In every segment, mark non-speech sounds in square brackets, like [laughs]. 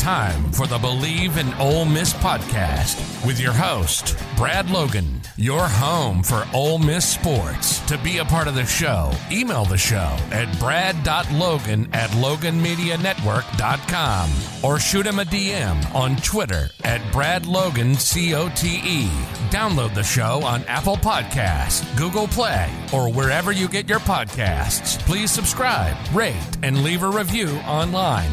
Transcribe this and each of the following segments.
Time for the Believe in Ole Miss podcast with your host, Brad Logan, your home for Ole Miss sports. To be a part of the show, email the show at brad.logan at loganmedianetwork.com or shoot him a DM on Twitter at bradlogancote. Download the show on Apple Podcasts, Google Play, or wherever you get your podcasts. Please subscribe, rate, and leave a review online.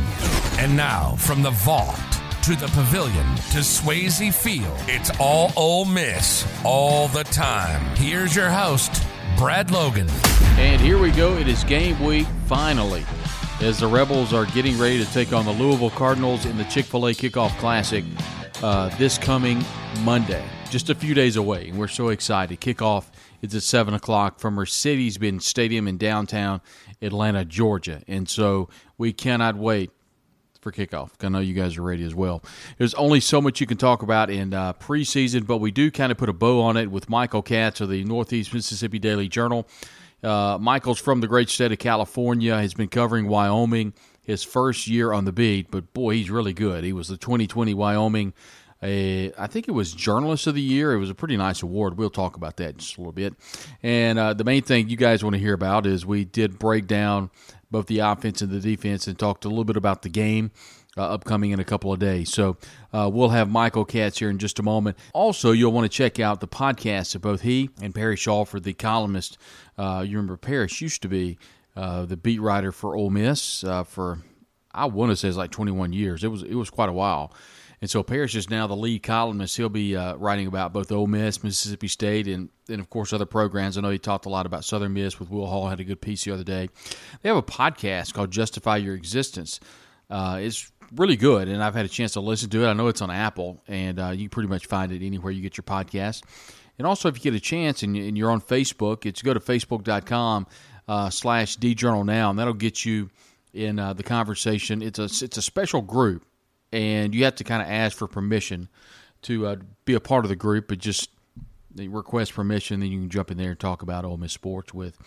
And now, from the vault to the pavilion to Swayze Field, it's all Ole Miss all the time. Here's your host, Brad Logan. And here we go. It is game week finally as the Rebels are getting ready to take on the Louisville Cardinals in the Chick fil A Kickoff Classic uh, this coming Monday. Just a few days away, and we're so excited. Kickoff is at 7 o'clock from Mercedes Benz Stadium in downtown Atlanta, Georgia. And so we cannot wait for kickoff. I know you guys are ready as well. There's only so much you can talk about in uh, preseason, but we do kind of put a bow on it with Michael Katz of the Northeast Mississippi Daily Journal. Uh, Michael's from the great state of California, has been covering Wyoming his first year on the beat, but boy, he's really good. He was the 2020 Wyoming. I think it was Journalist of the Year. It was a pretty nice award. We'll talk about that just a little bit. And uh, the main thing you guys want to hear about is we did break down both the offense and the defense and talked a little bit about the game uh, upcoming in a couple of days. So uh, we'll have Michael Katz here in just a moment. Also, you'll want to check out the podcast of both he and Parrish Alford the columnist. Uh, you remember Parrish used to be uh, the beat writer for Ole Miss uh, for I want to say it's like 21 years. It was it was quite a while. And so Parrish is now the lead columnist. He'll be uh, writing about both Ole Miss, Mississippi State, and, and of course other programs. I know he talked a lot about Southern Miss with Will Hall. Had a good piece the other day. They have a podcast called Justify Your Existence. Uh, it's really good, and I've had a chance to listen to it. I know it's on Apple, and uh, you can pretty much find it anywhere you get your podcast. And also, if you get a chance and you're on Facebook, it's go to facebook.com uh, slash djournal now, and that'll get you in uh, the conversation. It's a it's a special group, and you have to kind of ask for permission to uh, be a part of the group. But just request permission, then you can jump in there and talk about Ole Miss sports with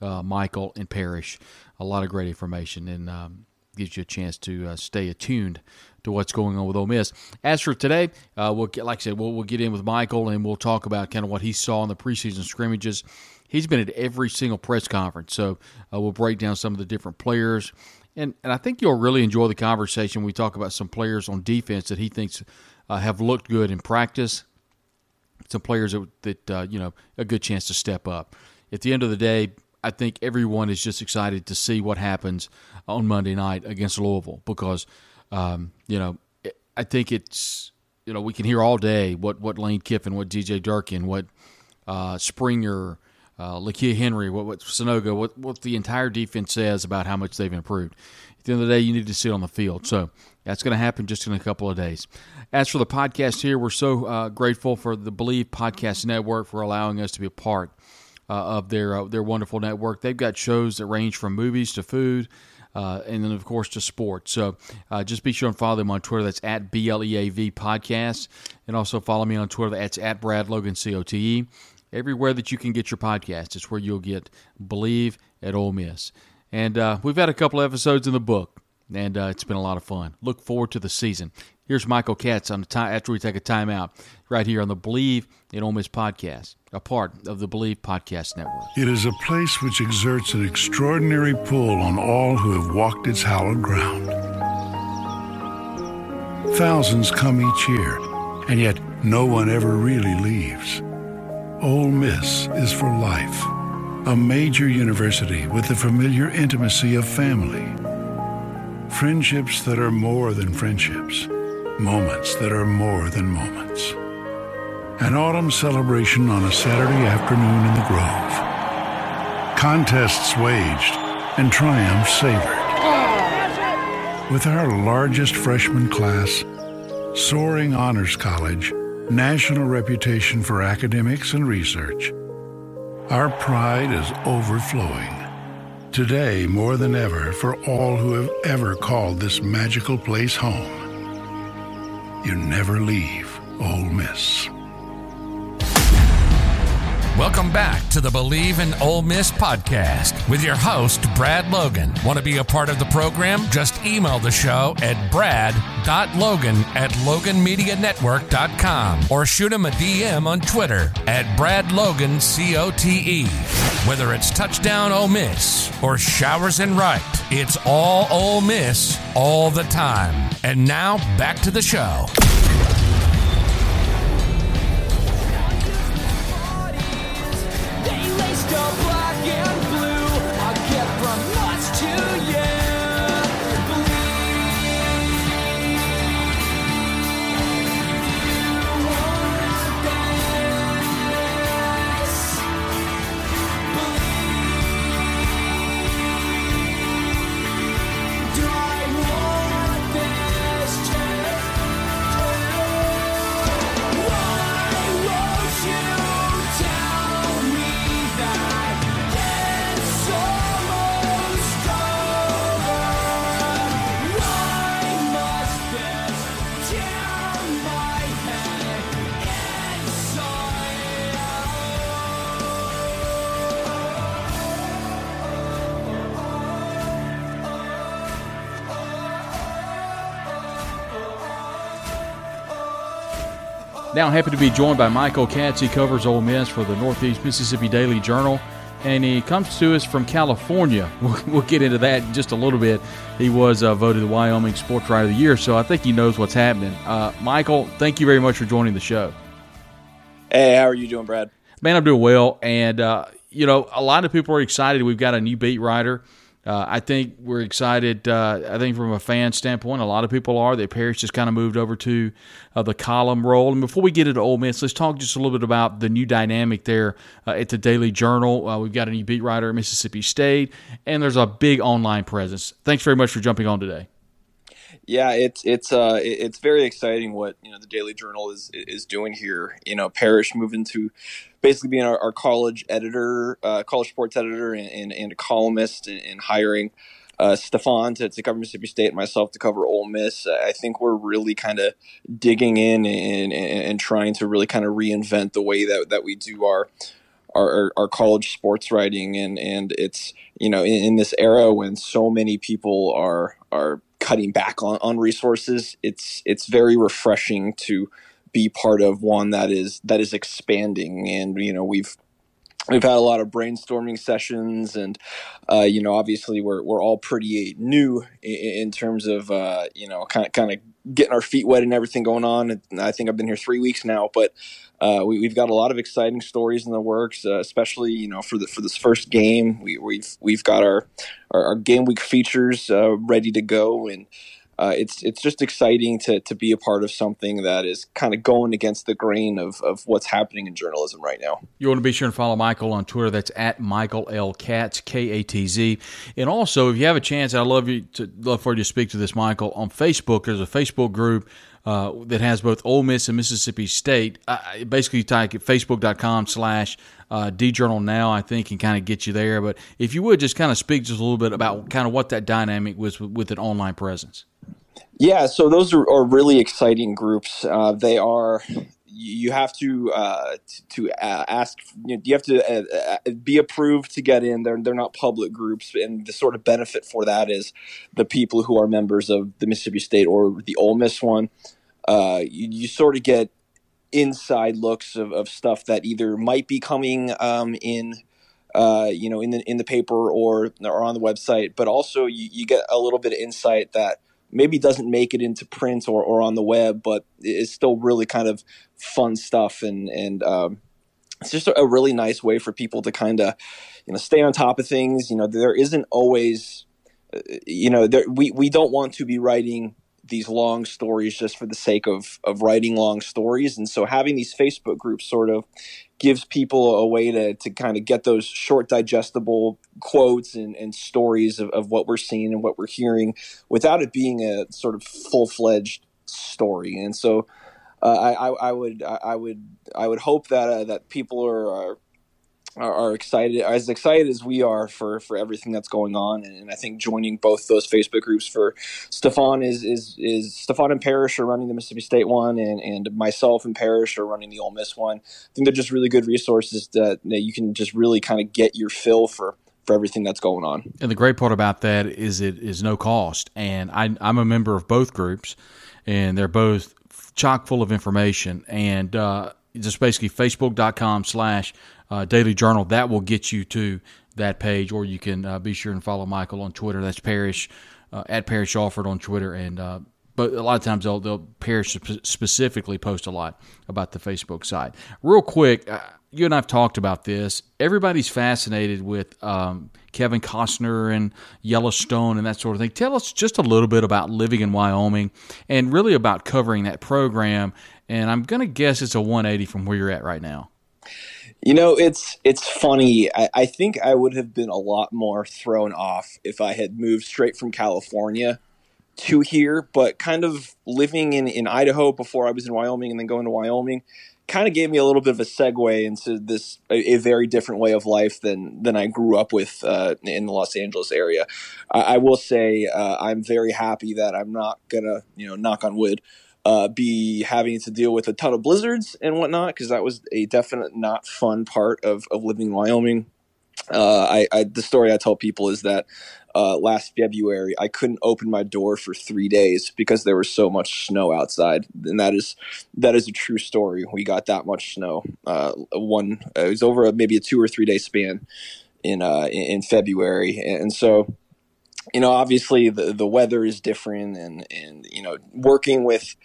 uh, Michael and Parrish. A lot of great information, and um, gives you a chance to uh, stay attuned to what's going on with Ole Miss. As for today, uh, we'll get, like I said, we'll, we'll get in with Michael and we'll talk about kind of what he saw in the preseason scrimmages. He's been at every single press conference, so uh, we'll break down some of the different players. And, and I think you'll really enjoy the conversation. We talk about some players on defense that he thinks uh, have looked good in practice. Some players that, that uh, you know, a good chance to step up. At the end of the day, I think everyone is just excited to see what happens on Monday night against Louisville because, um, you know, I think it's, you know, we can hear all day what, what Lane Kiffin, what DJ Durkin, what uh, Springer, uh, Lakia Henry, what, what Sanogo, what, what the entire defense says about how much they've improved. At the end of the day, you need to see it on the field. So that's going to happen just in a couple of days. As for the podcast here, we're so uh, grateful for the Believe Podcast Network for allowing us to be a part uh, of their uh, their wonderful network. They've got shows that range from movies to food. Uh, and then, of course, to sports. So uh, just be sure and follow them on Twitter. That's at BLEAV Podcast. And also follow me on Twitter. That's at Brad Logan, C O T E. Everywhere that you can get your podcast is where you'll get Believe at Ole Miss. And uh, we've had a couple episodes in the book, and uh, it's been a lot of fun. Look forward to the season. Here's Michael Katz on the time after we take a timeout right here on the Believe in Ole Miss podcast, a part of the Believe Podcast Network. It is a place which exerts an extraordinary pull on all who have walked its hallowed ground. Thousands come each year, and yet no one ever really leaves. Ole Miss is for life, a major university with the familiar intimacy of family. Friendships that are more than friendships, moments that are more than moments. An autumn celebration on a Saturday afternoon in the Grove. Contests waged and triumphs savored. With our largest freshman class, soaring honors college, national reputation for academics and research. Our pride is overflowing. Today, more than ever, for all who have ever called this magical place home. You never leave Ole Miss. Welcome back to the Believe in Ole Miss podcast with your host, Brad Logan. Want to be a part of the program? Just email the show at brad.logan at loganmedianetwork.com or shoot him a DM on Twitter at bradlogancote. Whether it's touchdown Ole Miss or showers and right, it's all Ole Miss all the time. And now back to the show. Now, I'm happy to be joined by Michael Katz. He covers Ole Miss for the Northeast Mississippi Daily Journal, and he comes to us from California. [laughs] We'll, we'll get into that in just a little bit. He was uh, voted the Wyoming Sports Writer of the Year, so I think he knows what's happening. Uh, Michael, thank you very much for joining the show. Hey, how are you doing, Brad? Man, I'm doing well, and uh, you know, a lot of people are excited. We've got a new beat writer. Uh, I think we're excited. Uh, I think from a fan standpoint, a lot of people are. That Parrish just kind of moved over to uh, the column role. And before we get into Ole Miss, let's talk just a little bit about the new dynamic there uh, at the Daily Journal. Uh, we've got a new beat writer at Mississippi State, and there's a big online presence. Thanks very much for jumping on today. Yeah, it's it's uh it's very exciting what you know the Daily Journal is is doing here. You know, Parrish moving to basically being our, our college editor, uh, college sports editor, and, and, and a columnist, and, and hiring uh, Stefan to, to cover Mississippi State and myself to cover Ole Miss. I think we're really kind of digging in and, and, and, trying to really kind of reinvent the way that, that we do our, our, our college sports writing. And, and it's, you know, in, in this era when so many people are, are cutting back on, on resources, it's, it's very refreshing to, be part of one that is that is expanding. And you know we've we've had a lot of brainstorming sessions and uh, you know obviously we're, we're all pretty new in, in terms of uh, you know kind of kind of getting our feet wet and everything going on. I think i've been here three weeks now but uh, we, have got a lot of exciting stories in the works uh, especially you know for the for this first game. We, have we've, we've got our, our, our game week features uh, ready to go. And uh, it's it's just exciting to to be a part of something that is kind of going against the grain of, of what's happening in journalism right now. You want to be sure and follow Michael on Twitter. That's at Michael L Katz K A T Z. And also, if you have a chance, I'd love you to love for you to speak to this, Michael, on Facebook. There's a Facebook group. Uh, that has both Ole Miss and Mississippi State. Uh, basically, you type facebook.com slash uh, djournal now, I think, and kind of get you there. But if you would just kind of speak just a little bit about kind of what that dynamic was with, with an online presence. Yeah, so those are, are really exciting groups. Uh, they are you have to uh, to uh, ask you, know, you have to uh, uh, be approved to get in they're they're not public groups and the sort of benefit for that is the people who are members of the Mississippi State or the Ole Miss one uh, you, you, sort of get inside looks of, of stuff that either might be coming um, in uh, you know in the in the paper or or on the website but also you, you get a little bit of insight that maybe doesn't make it into print or, or on the web, but it's still really kind of fun stuff. And, and, um, it's just a really nice way for people to kind of, you know, stay on top of things. You know, there isn't always, uh, you know, there, we, we don't want to be writing these long stories just for the sake of of writing long stories. And so having these facebook groups sort of gives people a way to, to kind of get those short digestible quotes and, and stories of, of what we're seeing and what we're hearing without it being a sort of full-fledged story. And so uh, I, I, would I would I would hope that uh, that people are, are are, excited as excited as we are for for everything that's going on and, and I think joining both those Facebook groups for Stefan is is is Stefan and Parrish are running the Mississippi State one and and myself and Parrish are running the Ole Miss one. I think they're just really good resources that, that you can just really kind of get your fill for for everything that's going on. And the great part about that is it is no cost. And I, I'm a member of both groups, and they're both chock full of information. And uh, just basically facebook.com slash uh, Daily Journal. That will get you to that page, or you can uh, be sure and follow Michael on Twitter. That's Parrish uh, at Parrish Alford on Twitter, and uh, but a lot of times they'll they'll Parrish specifically post a lot about the Facebook side. Real quick, uh, you and I've talked about this. Everybody's fascinated with um, Kevin Costner and Yellowstone and that sort of thing. Tell us just a little bit about living in Wyoming and really about covering that program. And I'm going to guess it's a 180 from where you're at right now. You know, it's it's funny. I, I, think I would have been a lot more thrown off if I had moved straight from California to here, but kind of living in, in Idaho before I was in Wyoming and then going to Wyoming kind of gave me a little bit of a segue into this a, a very different way of life than than I grew up with uh, in the Los Angeles area. I, I will say uh, I'm very happy that I'm not gonna you know knock on wood uh, be having to deal with a ton of blizzards and whatnot because that was a definite not fun part of, of living in Wyoming. Uh, I, I, the story I tell people is that uh, last February I couldn't open my door for three days because there was so much snow outside, and that is that is a true story. We got that much snow. Uh, one it was over a, maybe a two or three day span in uh, in February, and so you know, obviously the the weather is different, and and you know, working with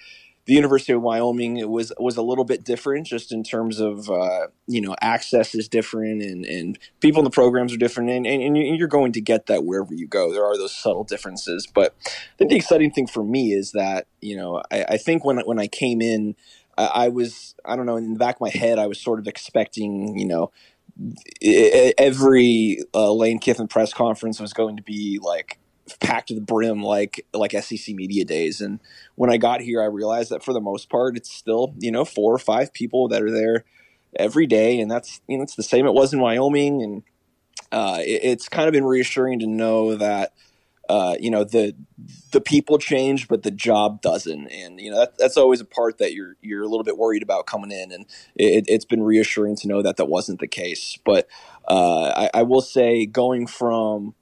the University of Wyoming it was was a little bit different, just in terms of uh, you know access is different, and and people in the programs are different, and, and and you're going to get that wherever you go. There are those subtle differences, but I think the exciting thing for me is that you know I, I think when when I came in. I, I was, I don't know, in the back of my head, I was sort of expecting, you know, every uh, Lane Kiffin press conference was going to be like packed to the brim like like SEC media days. And when I got here, I realized that for the most part, it's still you know four or five people that are there every day, and that's you know it's the same it was in Wyoming, and uh, it, it's kind of been reassuring to know that. Uh, you know the the people change, but the job doesn't, and you know that, that's always a part that you're you're a little bit worried about coming in, and it, has been reassuring to know that that wasn't the case. But uh, I, I will say, going from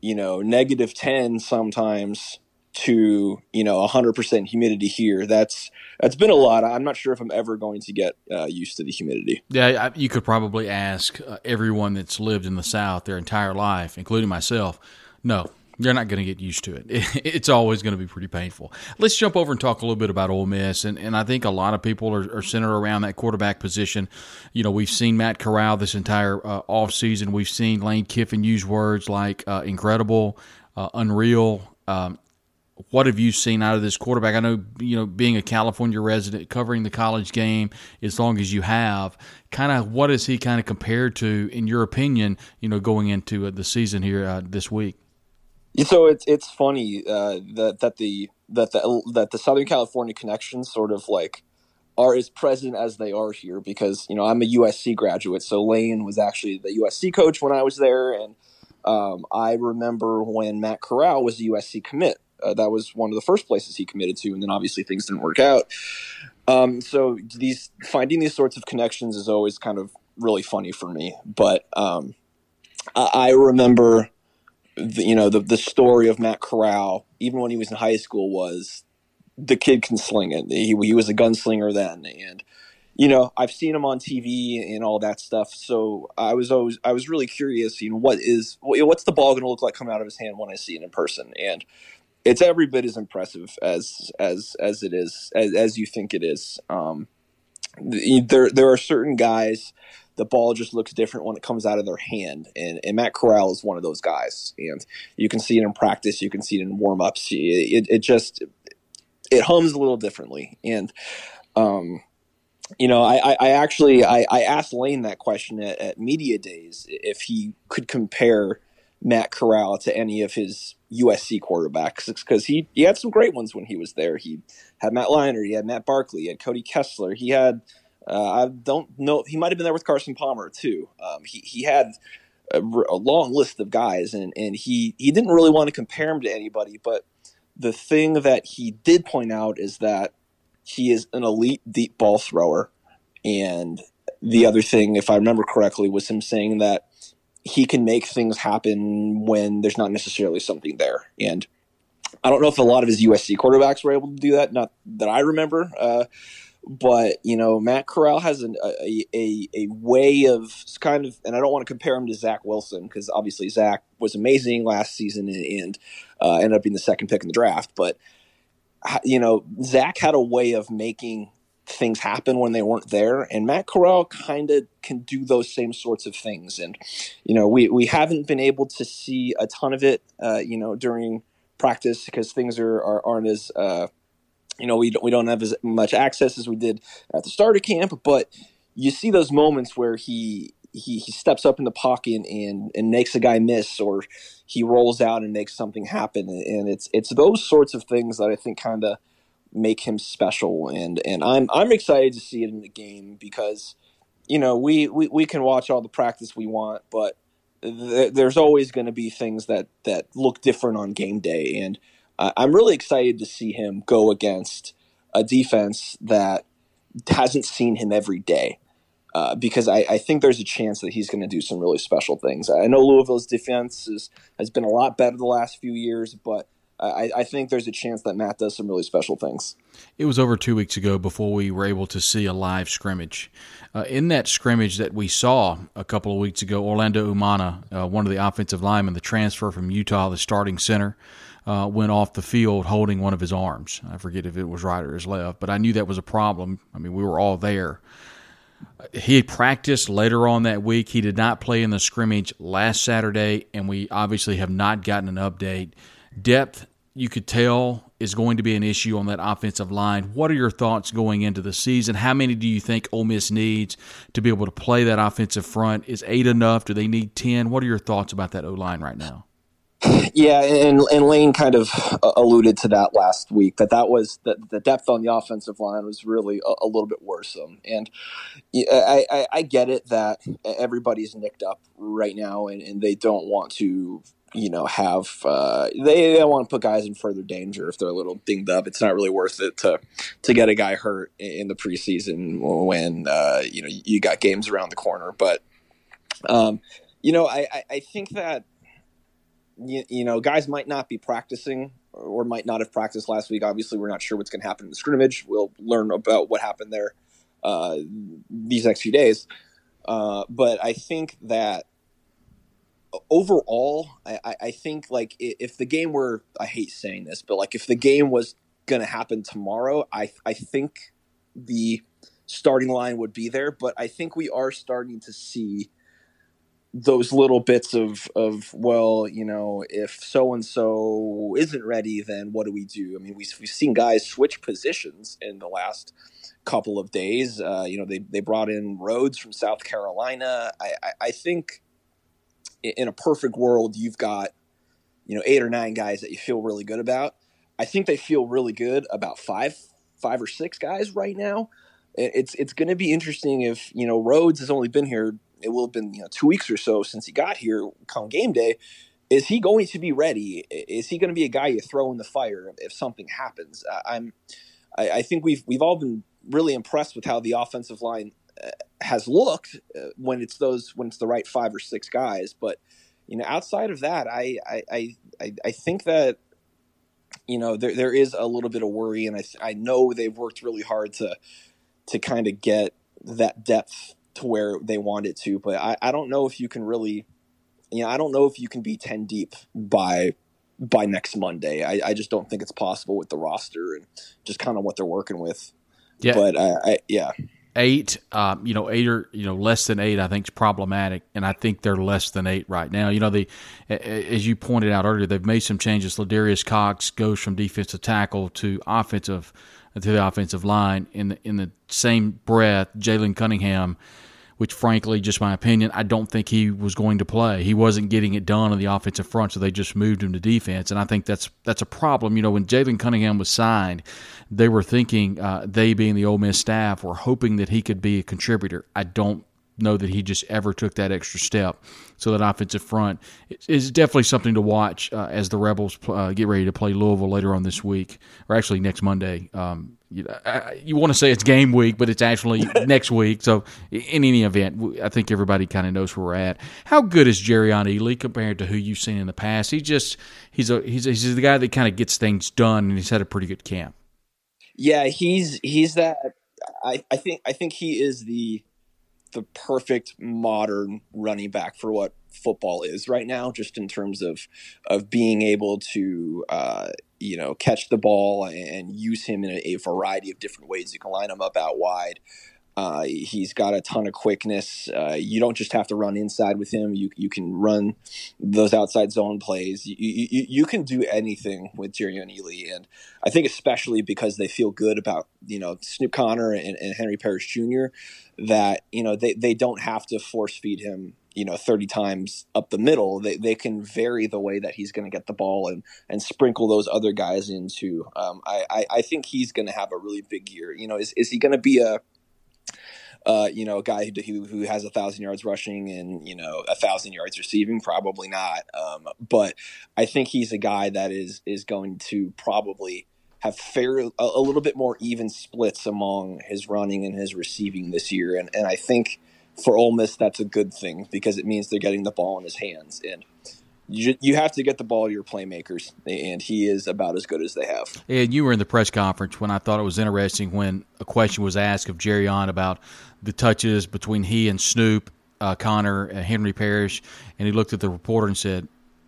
you know, negative 10 sometimes to, you know, 100% humidity here. That's that's been a lot. I'm not sure if I'm ever going to get uh, used to the humidity. Yeah, you could probably ask uh, everyone that's lived in the South their entire life, including myself. No, they're not going to get used to it. [laughs] It's always going to be pretty painful. Let's jump over and talk a little bit about Ole Miss, and, and I think a lot of people are, are centered around that quarterback position. You know, we've seen Matt Corral this entire uh, off season. We've seen Lane Kiffin use words like uh, incredible, uh, unreal. Um, what have you seen out of this quarterback? I know you know being a California resident, covering the college game as long as you have. Kind of, what is he kind of compared to, in your opinion? You know, going into uh, the season here uh, this week. So it's it's funny uh, that that the that the that the Southern California connections sort of like are as present as they are here because you know I'm a USC graduate, so Lane was actually the USC coach when I was there, and um, I remember when Matt Corral was a USC commit. Uh, that was one of the first places he committed to, and then obviously things didn't work out. Um, so these finding these sorts of connections is always kind of really funny for me. But um, I, I remember the, you know the the story of Matt Corral, even when he was in high school, was the kid can sling it. He he was a gunslinger then, and you know I've seen him on TV and all that stuff. So I was always I was really curious. You know what is what's the ball going to look like coming out of his hand when I see it in person, and it's every bit as impressive as as as it is as, as you think it is. Um, there there are certain guys the ball just looks different when it comes out of their hand. And, and Matt Corral is one of those guys. And you can see it in practice, you can see it in warm ups. It, it, just it hums a little differently. And um, you know, I, I actually I, I, asked Lane that question at, at media days if he could compare Matt Corral to any of his USC quarterbacks because he, he had some great ones when he was there. He had Matt Leinart, he had Matt Barkley, he had Cody Kessler, he had I don't know he might have been there with Carson Palmer too. Um, he he had a, a, long list of guys, and and he he didn't really want to compare him to anybody, but the thing that he did point out is that he is an elite deep ball thrower, and the other thing, if I remember correctly, was him saying that he can make things happen when there's not necessarily something there. And I don't know if a lot of his USC quarterbacks were able to do that. Not that I remember. Uh, but you know, Matt Corral has an, a, a a way of kind of, and I don't want to compare him to Zach Wilson because obviously Zach was amazing last season and, and uh, ended up being the second pick in the draft. But you know, Zach had a way of making things happen when they weren't there. And Matt Corral kind of can do those same sorts of things. And, you know, we, we haven't been able to see a ton of it, uh, you know, during practice because things are, are, not as, uh, you know, we don't, we don't have as much access as we did at the start of camp, but you see those moments where he, he, he steps up in the pocket and, and makes a guy miss or he rolls out and makes something happen. And it's, it's those sorts of things that I think kind of, make him special and and I'm I'm excited to see it in the game because you know we we, we can watch all the practice we want but th- there's always going to be things that that look different on game day and uh, I'm really excited to see him go against a defense that hasn't seen him every day uh, because I, I, think there's a chance that he's going to do some really special things. I know Louisville's defense is, has been a lot better the last few years, but I, I, think there's a chance that Matt does some really special things. It was over two weeks ago before we were able to see a live scrimmage. Uh, in that scrimmage that we saw a couple of weeks ago, Orlando Umana, uh, one of the offensive linemen, the transfer from Utah, the starting center, uh, went off the field holding one of his arms. I forget if it was right or his left, but I knew that was a problem. I mean, we were all there. He practiced later on that week. He did not play in the scrimmage last Saturday, and we obviously have not gotten an update Depth, you could tell, is going to be an issue on that offensive line. What are your thoughts going into the season? How many do you think Ole Miss needs to be able to play that offensive front? Is eight enough? Do they need 10? What are your thoughts about that O line right now? Yeah, and, and Lane kind of uh, alluded to that last week that that was the, the depth on the offensive line was really a, a little bit worrisome, and I, I, I, get it that everybody's nicked up right now and, and they don't want to you know, have uh, they, they want to put guys in further danger if they're a little dinged up. It's not really worth it to to get a guy hurt in the preseason when uh, you know you got games around the corner. But um, you know, I, I think that you, you know guys might not be practicing or might not have practiced last week. Obviously, we're not sure what's going to happen in the scrimmage. We'll learn about what happened there uh, these next few days. Uh, but I think that overall, I, I think like if the game were, I hate saying this, but like if the game was going to happen tomorrow, I I think the starting line would be there. But I think we are starting to see those little bits of of well, you know, if so and so isn't ready, then what do we do? I mean, we, we've seen guys switch positions in the last couple of days. Uh, you know, they they brought in Rhodes from South Carolina. I, I, I think in a perfect world, you've got you know eight or nine guys that you feel really good about. I think they feel really good about five, five or six guys right now. It's it's going to be interesting if you know Rhodes has only been here. It will have been you know two weeks or so since he got here. Come game day, is he going to be ready? Is he going to be a guy you throw in the fire if something happens? I'm. I, I think we've we've all been really impressed with how the offensive line has looked uh, when it's those when it's the right five or six guys. But you know, outside of that, I I I, I think that you know there there is a little bit of worry, and I I know they've worked really hard to to kind of get that depth to where they want it to. But I I don't know if you can really. You know, I don't know if you can be ten deep by by next Monday. I, I just don't think it's possible with the roster and just kind of what they're working with. Yeah. But I, I yeah eight, um, you know, eight or you know less than eight, I think is problematic, and I think they're less than eight right now. You know, the as you pointed out earlier, they've made some changes. Ladarius Cox goes from defensive tackle to offensive to the offensive line. In the in the same breath, Jalen Cunningham which frankly, just my opinion, I don't think he was going to play. He wasn't getting it done on the offensive front, so they just moved him to defense, and I think that's that's a problem. You know, when Jalen Cunningham was signed, they were thinking uh, they being the Ole Miss staff were hoping that he could be a contributor. I don't know that he just ever took that extra step. So that offensive front is definitely something to watch uh, as the Rebels uh, get ready to play Louisville later on this week, or actually next Monday. Um, you, you, want to say it's game week, but it's actually [laughs] next week. So in any event, I think everybody kind of knows where we're at. How good is Jerrion Ealy compared to who you've seen in the past? He just he's a he's, a, he's the guy that kind of gets things done, and he's had a pretty good camp. Yeah, he's he's that. I, I think I think he is the the perfect modern running back for what football is right now, just in terms of of being able to uh, you know catch the ball and use him in a, a, variety of different ways. You can line him up out wide. Uh, he's got a ton of quickness. Uh, you don't just have to run inside with him. You you can run those outside zone plays. You you, you can do anything with Jerrion Ealy, and I think especially because they feel good about you know Snoop Conner and, and Henry Parrish Jr. That you know they, they don't have to force feed him you know 30 times up the middle they, they can vary the way that he's going to get the ball and and sprinkle those other guys into um, I, I, I think he's going to have a really big year. You know is, is he going to be a uh, you know, a guy who, who has a thousand yards rushing and you know a thousand yards receiving, probably not. Um, but I think he's a guy that is is going to probably have fair a, a, little bit more even splits among his running and his receiving this year, and and I think for Ole Miss that's a good thing because it means they're getting the ball in his hands and you, you have to get the ball to your playmakers, and he is about as good as they have. And you were in the press conference when I thought it was interesting when a question was asked of Jerrion about the touches between he and Snoop, uh, Conner, and Henry Parrish, and he looked at the reporter and said,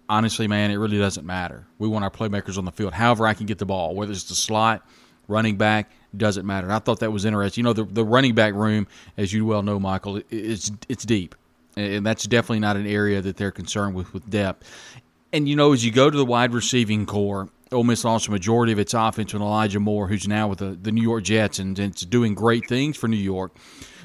"Honestly, man, it really doesn't matter. We want our playmakers on the field. However, I can get the ball, whether it's the slot, running back, doesn't matter." I thought that was interesting. You know, the the running back room, as you well know, Michael, it's it's deep and that's definitely not an area that they're concerned with with depth. And you know, as you go to the wide receiving corps, Ole Miss lost a majority of its offense with Elijah Moore, who's now with the, the New York Jets, and, and it's doing great things for New York.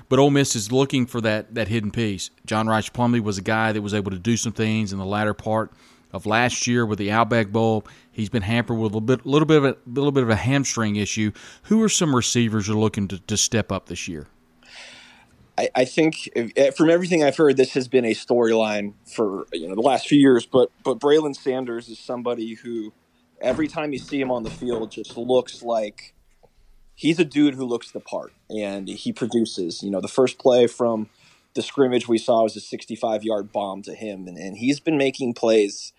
But Ole Miss is looking for that that hidden piece. John Rhys Plumlee was a guy that was able to do some things in the latter part of last year with the Outback Bowl. He's been hampered with a little bit, little bit of a little bit of a hamstring issue. Who are some receivers you're looking to, to step up this year? I, I think if, eh, from everything I've heard, this has been a storyline for you know the last few years. But but Braylon Sanders is somebody who every time you see him on the field just looks like he's a dude who looks the part and he produces. You know, the first play from the scrimmage we saw was a 65 yard bomb to him, and, and he's been making plays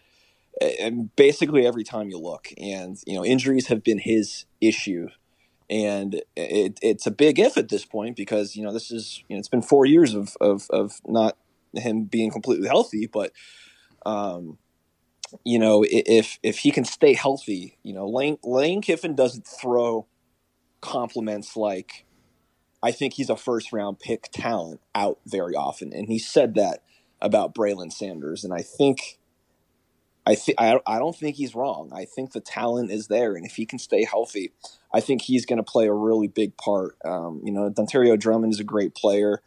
basically every time you look. And you know, injuries have been his issue and it, it's a big if at this point because you know this is you know it's been four years of of, of not him being completely healthy, but um, you know if if he can stay healthy, you know Lane Lane Kiffin doesn't throw compliments like I think he's a first round pick talent out very often, and he said that about Braylon Sanders, and I think I think I, I don't think he's wrong. I think the talent is there, and if he can stay healthy, I think he's going to play a really big part. Um, you know, Dontario Drummond is a great player.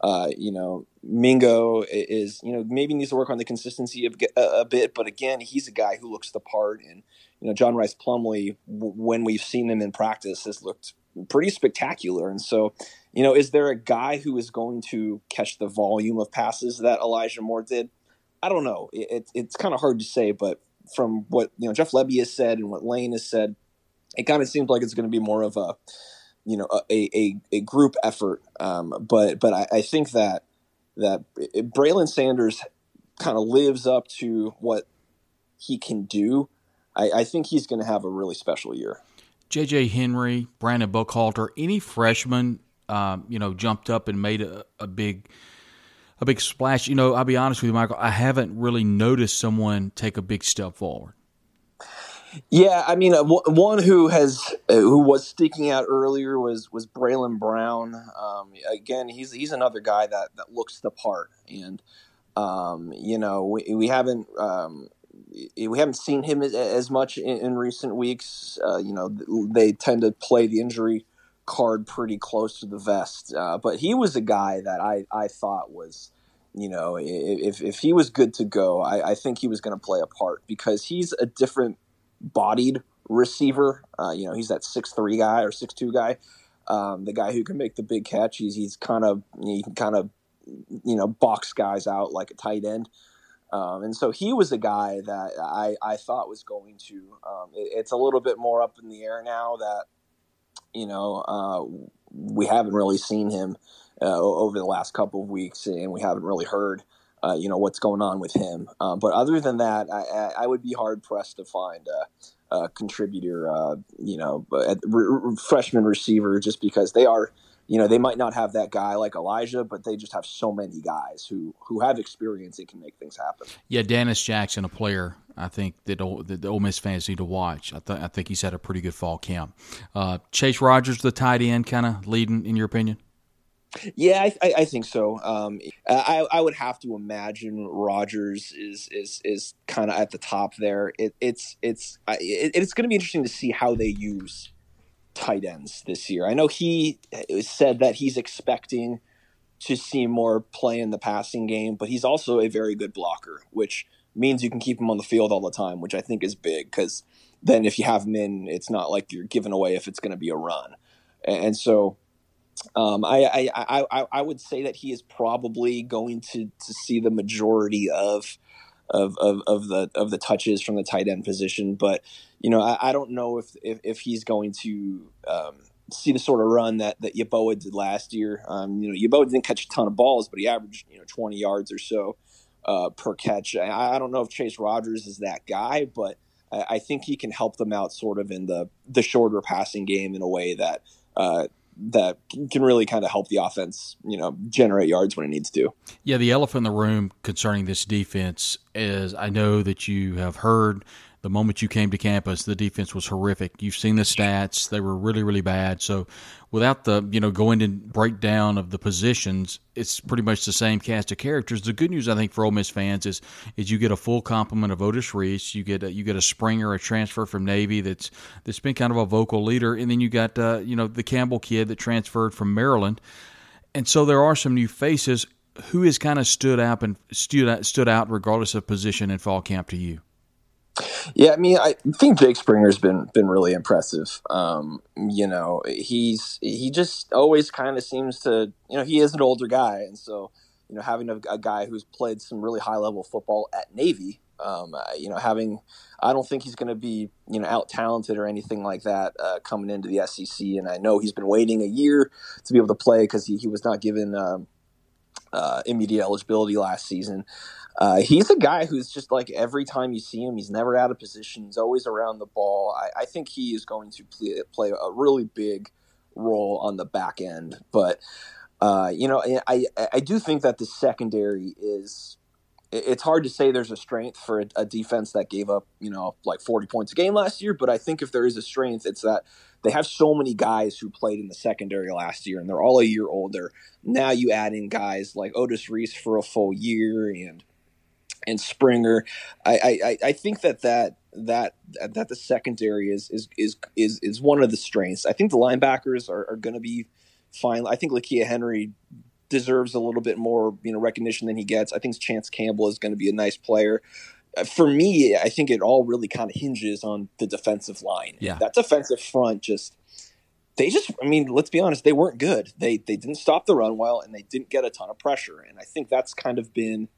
Uh, you know, Mingo is you know maybe needs to work on the consistency of, a, bit, but again, he's a guy who looks the part. And you know, John Rhys Plumlee, w- when we've seen him in practice, has looked pretty spectacular. And so, you know, is there a guy who is going to catch the volume of passes that Elijah Moore did? I don't know. It, it, it's kind of hard to say, but from what you know Jeff Lebby has said and what Lane has said, it kind of seems like it's going to be more of a you know a a, a group effort. Um, but but I, I, think that that Braylon Sanders kind of lives up to what he can do. I, I think he's going to have a really special year. J.J. Henry, Brandon Buckhalter, any freshman, um, you know, jumped up and made a, a big a big splash. You know, I'll be honest with you, Michael. I haven't really noticed someone take a big step forward. Yeah, I mean, uh, one who has uh, who was sticking out earlier was was Braylon Brown. Um, again, he's he's another guy that that looks the part, and um, you know, we, we haven't. Um, we haven't seen him as, much in, in recent weeks. Uh, you know, they tend to play the injury card pretty close to the vest. Uh, but he was a guy that I, I thought was, you know, if, if he was good to go, I, I think he was going to play a part because he's a different bodied receiver. Uh, you know, he's that six three guy or six two guy, um, the guy who can make the big catch. He's he's kind of he can kind of you know box guys out like a tight end. Um, and so he was a guy that I, I thought was going to. Um, it, it's a little bit more up in the air now that you know uh, we haven't really seen him uh, over the last couple of weeks, and we haven't really heard uh, you know what's going on with him. Um, but other than that, I, I, would be hard pressed to find a, a contributor, uh, you know, re- freshman receiver, just because they are you know, they might not have that guy like Elijah, but they just have so many guys who who have experience and can make things happen. Yeah, Dannis Jackson, a player I think that, that the Ole Miss fans need to watch. I, th- I think he's had a pretty good fall camp. Uh, Chase Rogers, the tight end, kind of leading in your opinion. Yeah, I, I, think so. Um, I, I would have to imagine Rogers is is is kind of at the top there. It, it's it's it, it's going to be interesting to see how they use tight ends this year. I know he said that he's expecting to see more play in the passing game, but he's also a very good blocker, which means you can keep him on the field all the time, which I think is big because then if you have him in, it's not like you're giving away if it's going to be a run. And so um, I, I, I, I would say that he is probably going to, to see the majority of of, of, of the of the touches from the tight end position. But you know, I, I don't know if, if, if he's going to um, see the sort of run that that Yeboah did last year. Um, you know, Yeboah didn't catch a ton of balls, but he averaged you know 20 yards or so uh, per catch. I, I, don't know if Chase Rogers is that guy, but I, I, think he can help them out sort of in the the shorter passing game in a way that. Uh, that can really kind of help the offense, you know, generate yards when it needs to. Yeah, the elephant in the room concerning this defense is I know that you have heard the moment you came to campus, the defense was horrific. You've seen the stats; they were really, really bad. So, without the you know going into breakdown of the positions, it's pretty much the same cast of characters. The good news, I think, for Ole Miss fans is is you get a full complement of Otis Reese. You get a, you get a Springer, a transfer from Navy that's that's been kind of a vocal leader, and then you got uh, you know the Campbell kid that transferred from Maryland, and so there are some new faces. Who has kind of stood out and stood out, stood out regardless of position in fall camp to you? Yeah, I mean, I think Jake Springer's been been really impressive. Um, you know, he's he just always kind of seems to, you know, he is an older guy, and so you know, having a, a guy who's played some really high level football at Navy, um, uh, you know, having I don't think he's going to be you know out talented or anything like that uh, coming into the SEC, and I know he's been waiting a year to be able to play because he, he was not given um, uh, immediate eligibility last season. Uh, he's a guy who's just like every time you see him, he's never out of position. He's always around the ball. I, I think he is going to play, play, a really big role on the back end. But uh, you know, I I do think that the secondary is. It's hard to say there's a strength for a, a defense that gave up, you know, like 40 points a game last year. But I think if there is a strength, it's that they have so many guys who played in the secondary last year, and they're all a year older. Now you add in guys like Otis Reese for a full year, and and Springer. I, I, I think that that that that the secondary is is is is, is one of the strengths. I think the linebackers are, are going to be fine. I think Lakia Henry deserves a little bit more you know recognition than he gets. I think Chance Campbell is going to be a nice player. Uh, for me, I think it all really kind of hinges on the defensive line. Yeah, that defensive front just they just I mean, let's be honest, they weren't good. They they didn't stop the run well and they didn't get a ton of pressure. And I think that's kind of been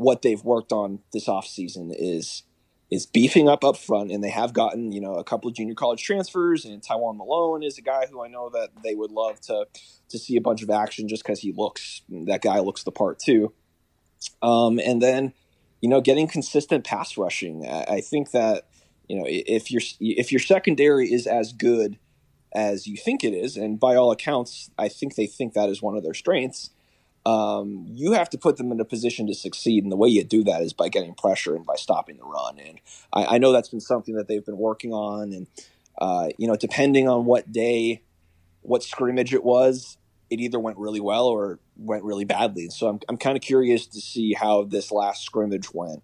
what they've worked on this offseason is is beefing up up front and they have gotten you know a couple of junior college transfers and Tywone Malone is a guy who I know that they would love to to see a bunch of action just because he looks that guy looks the part too. Um, and then you know getting consistent pass rushing I, I think that you know if your if your secondary is as good as you think it is and by all accounts I think they think that is one of their strengths um, you have to put them in a position to succeed. And the way you do that is by getting pressure and by stopping the run. And I, I know that's been something that they've been working on. And, uh, you know, depending on what day, what scrimmage it was, it either went really well or went really badly. So I'm, I'm kind of curious to see how this last scrimmage went.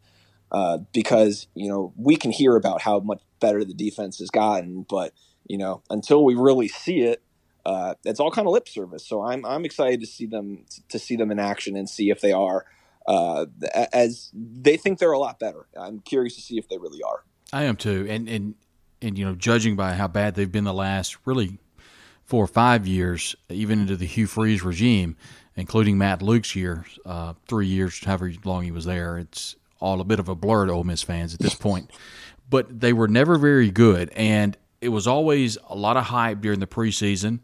Uh, because, you know, we can hear about how much better the defense has gotten, but, you know, until we really see it, uh, it's all kind of lip service. So I'm I'm excited to see them to see them in action and see if they are uh, as they think they're a lot better. I'm curious to see if they really are. I am too, and and and you know, judging by how bad they've been the last really four or five years, even into the Hugh Freeze regime, including Matt Luke's year, uh, three years, however long he was there, it's all a bit of a blur to Ole Miss fans at this [laughs] point. But they were never very good, and it was always a lot of hype during the preseason.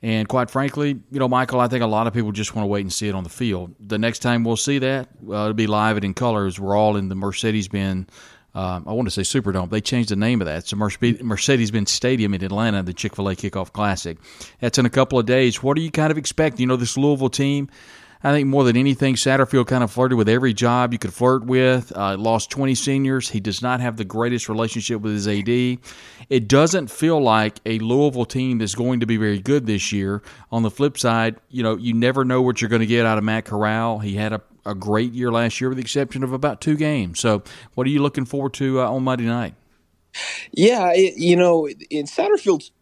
And quite frankly, you know, Michael, I think a lot of people just want to wait and see it on the field. The next time we'll see that, well, it'll be live and in colors. We're all in the Mercedes-Benz. Um, I want to say Superdome. They changed the name of that. It's a Mercedes-Benz Stadium in Atlanta, the Chick-fil-A Kickoff Classic. That's in a couple of days. What do you kind of expect? You know, this Louisville team I think more than anything, Satterfield kind of flirted with every job you could flirt with. Uh, lost 20 seniors. He does not have the greatest relationship with his AD. It doesn't feel like a Louisville team that's going to be very good this year. On the flip side, you know, you never know what you're going to get out of Matt Corral. He had a, a great year last year with the exception of about two games. So, what are you looking forward to uh, on Monday night? Yeah, it, you know, in Satterfield's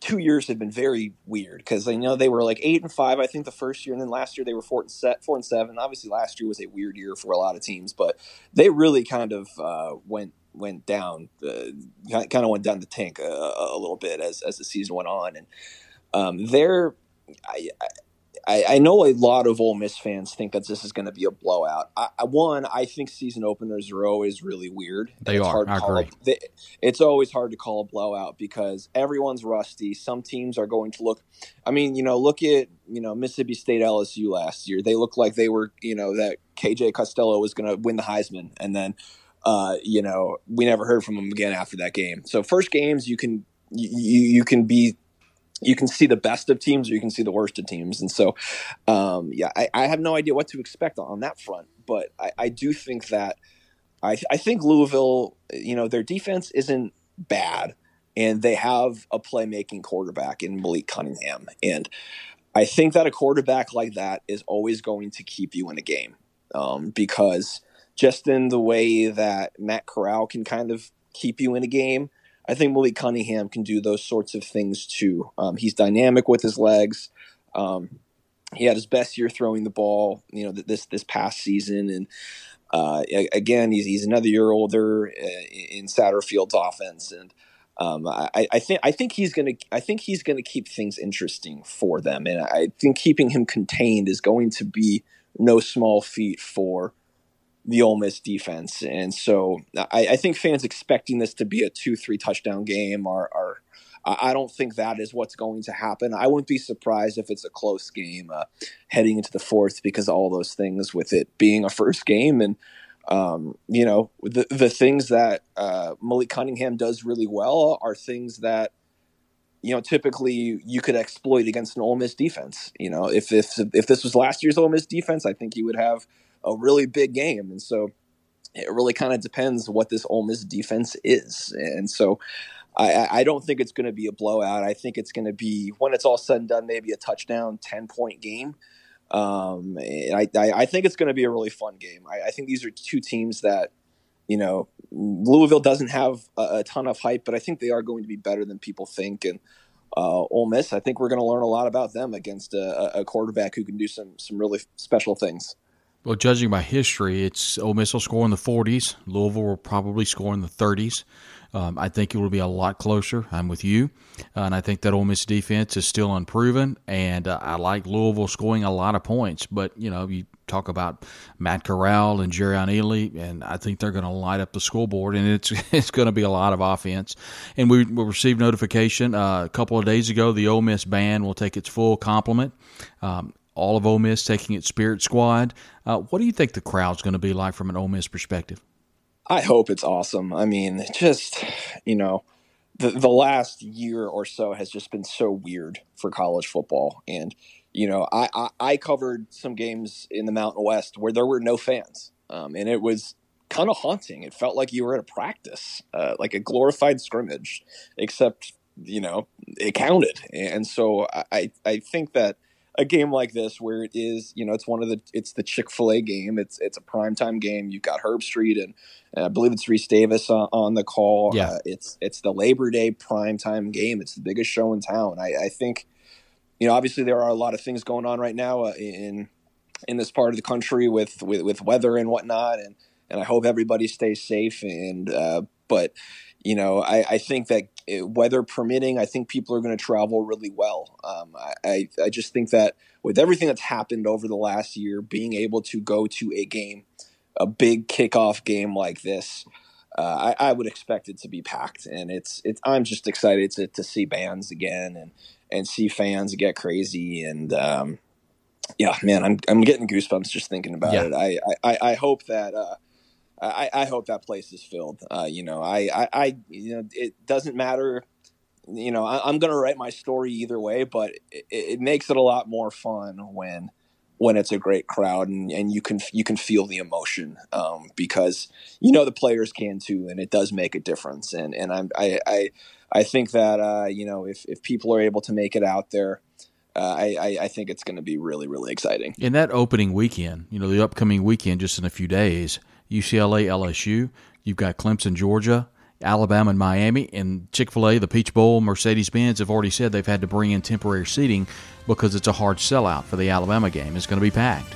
two years have been very weird because I know they were like eight and five, I think, the first year, and then last year they were four and set, four and seven. Obviously, last year was a weird year for a lot of teams, but they really kind of uh, went went down, uh, kind of went down the tank a, a, little bit as as the season went on, and um, they're. I, I, I, know a lot of Ole Miss fans think that this is going to be a blowout. I, one, I think season openers are always really weird. They it's are. I agree. A, they, it's always hard to call a blowout because everyone's rusty. Some teams are going to look. I mean, you know, look at you know Mississippi State LSU last year. They looked like they were you know that KJ Costello was going to win the Heisman, and then uh, you know we never heard from him again after that game. So first games you can you, you can be you can see the best of teams or you can see the worst of teams. And so, um, yeah, I, I, have no idea what to expect on that front, but I, I do think that I, I, think Louisville, you know, their defense isn't bad and they have a playmaking quarterback in Malik Cunningham. And I think that a quarterback like that is always going to keep you in a game um, because just in the way that Matt Corral can kind of keep you in a game, I think Malik Cunningham can do those sorts of things too. Um, he's dynamic with his legs. Um, he had his best year throwing the ball, you know, this this past season, and uh, again, he's he's another year older uh, in Satterfield's offense, and um, I, I, think I think he's gonna I think he's gonna keep things interesting for them, and I think keeping him contained is going to be no small feat for the Ole Miss defense. And so I, I, think fans expecting this to be a two, three touchdown game are, are I don't think that is what's going to happen. I wouldn't be surprised if it's a close game uh, heading into the fourth because all those things with it being a first game and um, you know the the things that uh, Malik Cunningham does really well are things that you know typically you could exploit against an Ole Miss defense. You know if if if this was last year's Ole Miss defense, I think you would have a really big game. And so it really kind of depends what this Ole Miss defense is. And so I, I don't think it's going to be a blowout. I think it's going to be, when it's all said and done, maybe a touchdown, 10 point game. Um, I, I, think it's going to be a really fun game. I, I, think these are two teams that, you know, Louisville doesn't have a, a, ton of hype, but I think they are going to be better than people think. And uh, Ole Miss, I think we're going to learn a lot about them against a, a quarterback who can do some some really special things. Well, judging by history, it's Ole Miss will score in the 40s. Louisville will probably score in the 30s. Um, I think it will be a lot closer. I'm with you, uh, and I think that Ole Miss defense is still unproven. And uh, I like Louisville scoring a lot of points. But you know, you talk about Matt Corral and Jerrion Ealy, and I think they're going to light up the scoreboard, and it's [laughs] it's going to be a lot of offense. And we, we received notification uh, a couple of days ago the Ole Miss band will take its full complement. Um, all of Ole Miss taking its Spirit Squad. Uh, what do you think the crowd's going to be like from an Ole Miss perspective? I hope it's awesome. I mean, just you know, the the last year or so has just been so weird for college football, and you know, I I, I covered some games in the Mountain West where there were no fans, um, and it was kind of haunting. It felt like you were at a practice, uh, like a glorified scrimmage, except you know it counted, and so I I think that a game like this where it is, you know, it's one of the it's the Chick Fil A game. It's it's a primetime game. You've got Herbstreit and, and I believe it's Rece Davis on, on the call. Yeah, uh, it's it's the Labor Day primetime game. It's the biggest show in town. I, I think you know, obviously there are a lot of things going on right now uh, in in this part of the country with, with, with weather and whatnot, and and I hope everybody stays safe. And uh, but you know, I, I think that uh, weather permitting, I think people are going to travel really well. Um, I, I just think that with everything that's happened over the last year, being able to go to a game, a big kickoff game like this, uh, I, I, would expect it to be packed, and it's it's. I'm just excited to, to see bands again and and see fans get crazy and. Um, yeah, man, I'm I'm getting goosebumps just thinking about yeah. it. I, I I hope that uh, I, I hope that place is filled. Uh, you know, I, I, I, you know, it doesn't matter. You know, I, am going to write my story either way, but it, it, makes it a lot more fun when when it's a great crowd and, and you can you can feel the emotion um, because you know the players can too, and it does make a difference. And and I'm I I, I think that uh, you know if if people are able to make it out there. Uh, I, I, think it's going to be really, really exciting. In that opening weekend, you know, the upcoming weekend, just in a few days, UCLA, LSU. You've got Clemson, Georgia, Alabama, and Miami. And Chick fil A, the Peach Bowl, Mercedes Benz have already said they've had to bring in temporary seating because it's a hard sellout for the Alabama game. It's going to be packed.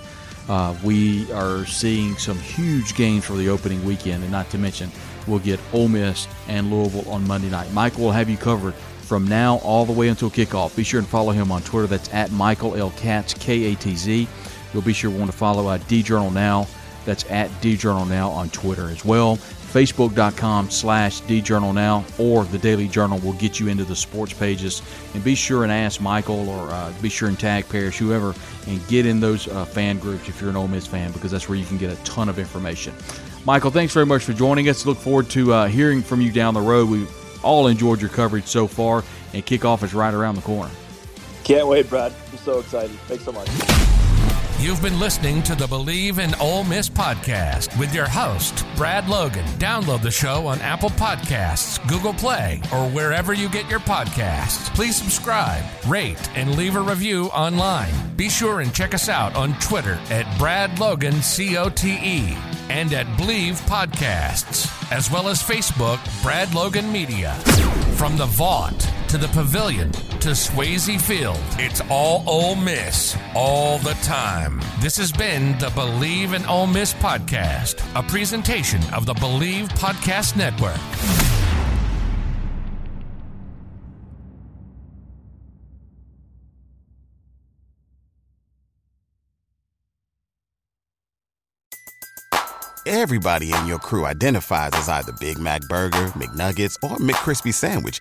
Uh, we are seeing some huge games for the opening weekend, and not to mention, we'll get Ole Miss and Louisville on Monday night. Michael will have you covered from now all the way until kickoff. Be sure and follow him on Twitter. That's at Michael L. Katz, K A T Z. You'll be sure to want to follow uh, D Journal Now that's at DJournal Now on Twitter as well. Facebook.com slash DJournal Now or the Daily Journal will get you into the sports pages. And be sure and ask Michael or uh, be sure and tag Parrish, whoever, and get in those uh, fan groups if you're an Ole Miss fan because that's where you can get a ton of information. Michael, thanks very much for joining us. Look forward to uh, hearing from you down the road. We all enjoyed your coverage so far, and kickoff is right around the corner. Can't wait, Brad. I'm so excited. Thanks so much. You've been listening to the Believe in Ole Miss podcast with your host, Brad Logan. Download the show on Apple Podcasts, Google Play, or wherever you get your podcasts. Please subscribe, rate, and leave a review online. Be sure and check us out on Twitter at Brad Logan COTE and at Believe Podcasts, as well as Facebook, Brad Logan Media. From the Vaught to the Pavilion to Swayze Field, it's all Ole Miss all the time. This has been the Believe in Ole Miss podcast, a presentation of the Believe Podcast Network. Everybody in your crew identifies as either Big Mac Burger, McNuggets, or McCrispy Sandwich,